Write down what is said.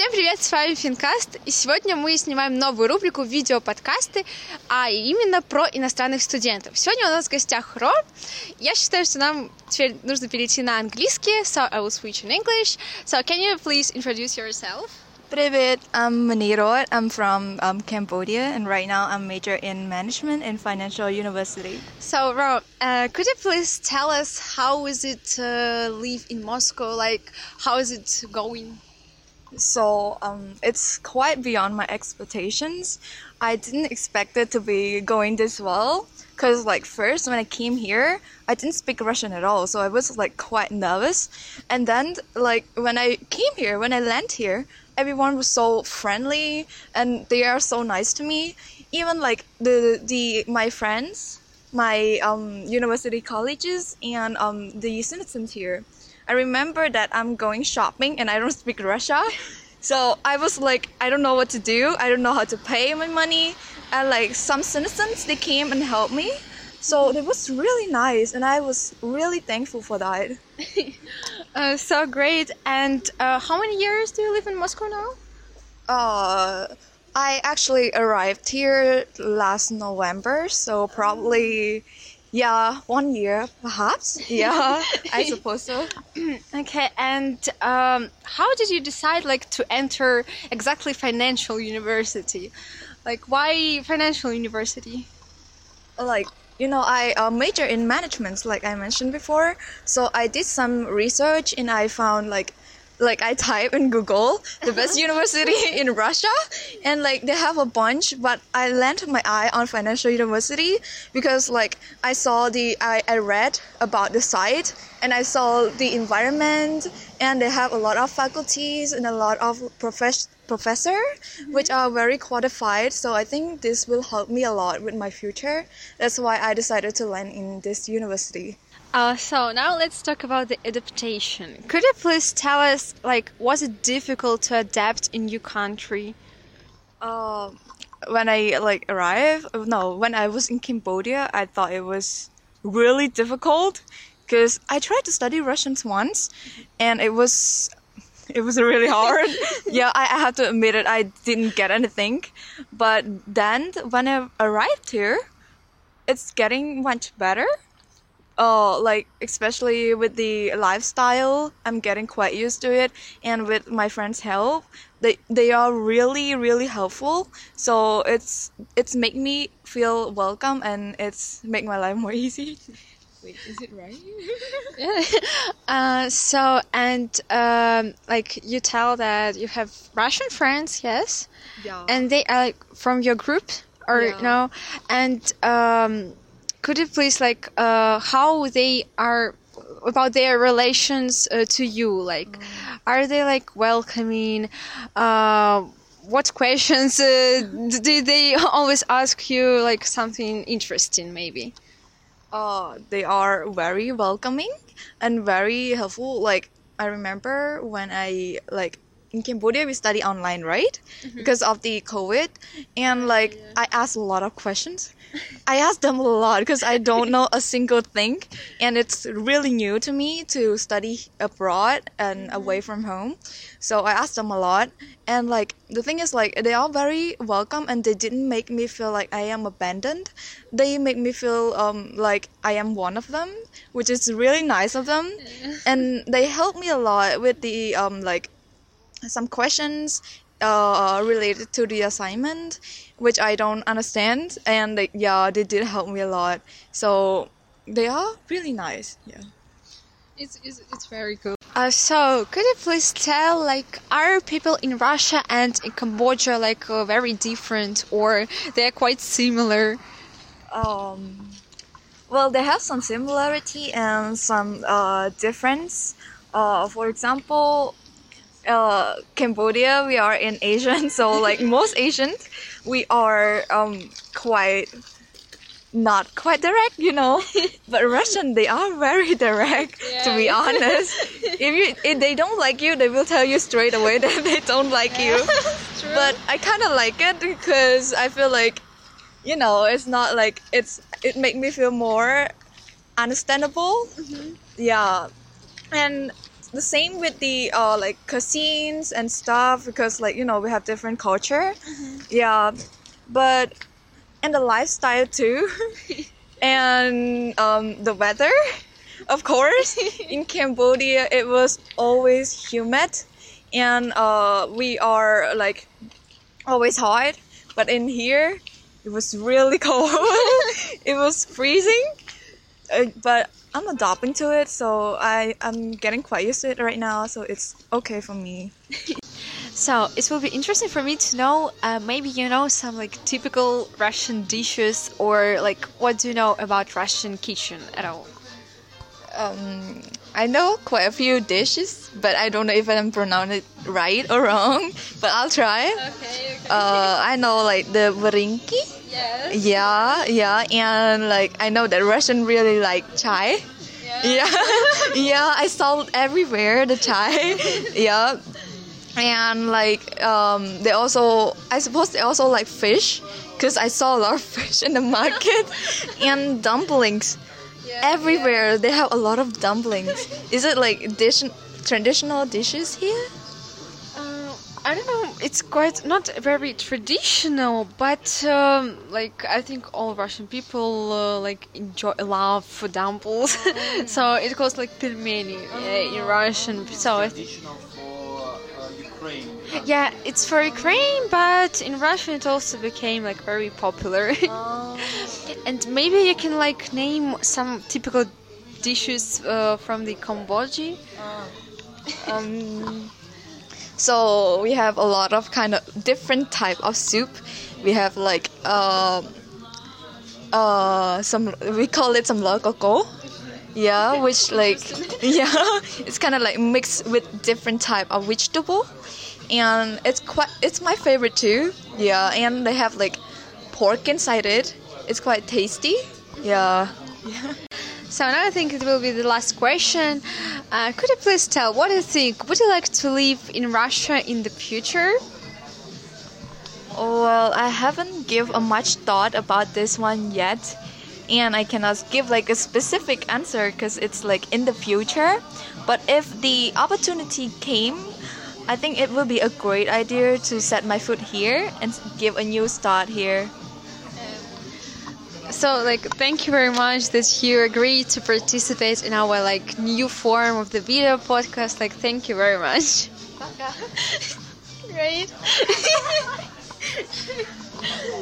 Всем привет, с вами Финкаст, и сегодня мы снимаем новую рубрику видео-подкасты, а именно про иностранных студентов. Сегодня у нас в гостях Ро. Я считаю, что нам теперь нужно перейти на английский, so I will switch in English. So can you please introduce yourself? Привет, I'm Manirot. I'm from um, Cambodia, and right now I'm major in management in Financial University. So, Ro, uh, could you please tell us how is it to live in Moscow? Like, how is it going? So um, it's quite beyond my expectations. I didn't expect it to be going this well. Cause like first when I came here, I didn't speak Russian at all, so I was like quite nervous. And then like when I came here, when I landed here, everyone was so friendly and they are so nice to me. Even like the the my friends, my um, university colleges, and um, the citizens here. I remember that I'm going shopping and I don't speak Russia. So I was like, I don't know what to do. I don't know how to pay my money. And like some citizens, they came and helped me. So it was really nice, and I was really thankful for that. Uh, so great. And uh, how many years do you live in Moscow now? Uh, I actually arrived here last November, so probably, yeah, one year perhaps. Yeah, I suppose so. Okay, and um, how did you decide like to enter exactly financial university? Like, why financial university? like you know i uh, major in management like i mentioned before so i did some research and i found like like i type in google the best uh-huh. university in russia and like they have a bunch but i landed my eye on financial university because like i saw the i, I read about the site and i saw the environment and they have a lot of faculties and a lot of profess- professor which are very qualified. So i think this will help me a lot with my future. That's why i decided to land in this university. Uh, so now let's talk about the adaptation. Could you please tell us, like, was it difficult to adapt in your country? uh, when i like arrived no when i was in cambodia i thought it was really difficult because i tried to study russians once and it was it was really hard. Yeah I, I have to admit it i didn't get anything. But then when i arrived here it's getting much better. Uh, like especially with the lifestyle i'm getting quite used to it. And with my friends help they they are really really helpful. So it's it's make me feel welcome and it's make my life more easy Wait, is it right? yeah. Uh, so, and um, like you tell that you have Russian friends, yes, yeah and they are like from your group or Yeah. no? And um, could you please like uh, how they are about their relations uh, to you? Like, are they like welcoming? Uh, what questions uh, do they always ask you? Like something interesting, maybe. Uh, they are very welcoming and very helpful. Like I remember when I like in Cambodia we study online, right? Because of the COVID, and like I asked a lot of questions. I asked them a lot because I don't know a single thing, and it's really new to me to study abroad and away from home. So I asked them a lot, and like the thing is, like they are very welcome, and they didn't make me feel like I am abandoned. They make me feel um like I am one of them, which is really nice of them, and they help me a lot with the um like some questions uh, related to the assignment, which I don't understand, and like, yeah, they did help me a lot. So they are really nice. Yeah. It's, it's, it's very cool. Uh, so, could you please tell, like, are people in Russia and in Cambodia like uh, very different, or they're quite similar? Um, well, they have some similarity and some uh, difference. Uh, for example, uh, Cambodia, we are in Asian, so like most Asians, we are um, quite not quite direct, you know. but Russian, they are very direct, to be honest. if you if they don't like you, they will tell you straight away that they don't like you. But I kind of like it because I feel like, you know, it's not like it's it make me feel more understandable. Yeah, and the same with the uh, like cuisines and stuff because like you know we have different culture. Yeah, but and the lifestyle too, and um, the weather, of course. In Cambodia, it was always humid, and uh, we are like always hot. But in here, it was really cold. it was freezing. Uh, but I'm adapting to it, so I I'm getting quite used to it right now. So it's okay for me. So it will be interesting for me to know. Uh, maybe you know some like typical Russian dishes, or like what do you know about Russian kitchen at all? Um, I know quite a few dishes, but I don't know if I'm pronouncing it right or wrong. But I'll try. Okay. Uh, I know like the varinki. yes. Yeah, yeah, and like I know that Russian really like chai. Yeah, yeah, I saw everywhere the chai. yeah, and like um, they also, I suppose they also like fish, cause I saw a lot of fish in the market, and dumplings. Everywhere they have a lot of dumplings. Is it like dish traditional dishes here? Uh, I don't know. It's quite not very traditional, but um, like I think all Russian people uh, like enjoy love for dumplings. so it calls like pelmeni uh, in Russian. So I think traditional for uh, yeah, it's for Ukraine, but in Russia it also became like very popular. and maybe you can like name some typical dishes uh, from the Cambodia. Um, so we have a lot of kind of different type of soup. We have like um, uh, some we call it some lokoko. Yeah, which like yeah, it's kind of like mixed with different type of vegetable, and it's quite it's my favorite too. Yeah, and they have like pork inside it. It's quite tasty. Yeah. Yeah so now I think it will be the last question. Uh, could you please tell what do you think? Would you like to live in Russia in the future? Well, I haven't give a much thought about this one yet, and I cannot give like a specific answer because it's like in the future. But if the opportunity came, I think it would be a great idea to set my foot here and give a new start here. So like thank you very much that you agreed to participate in our like new form of the video podcast. Like thank you very much. Great.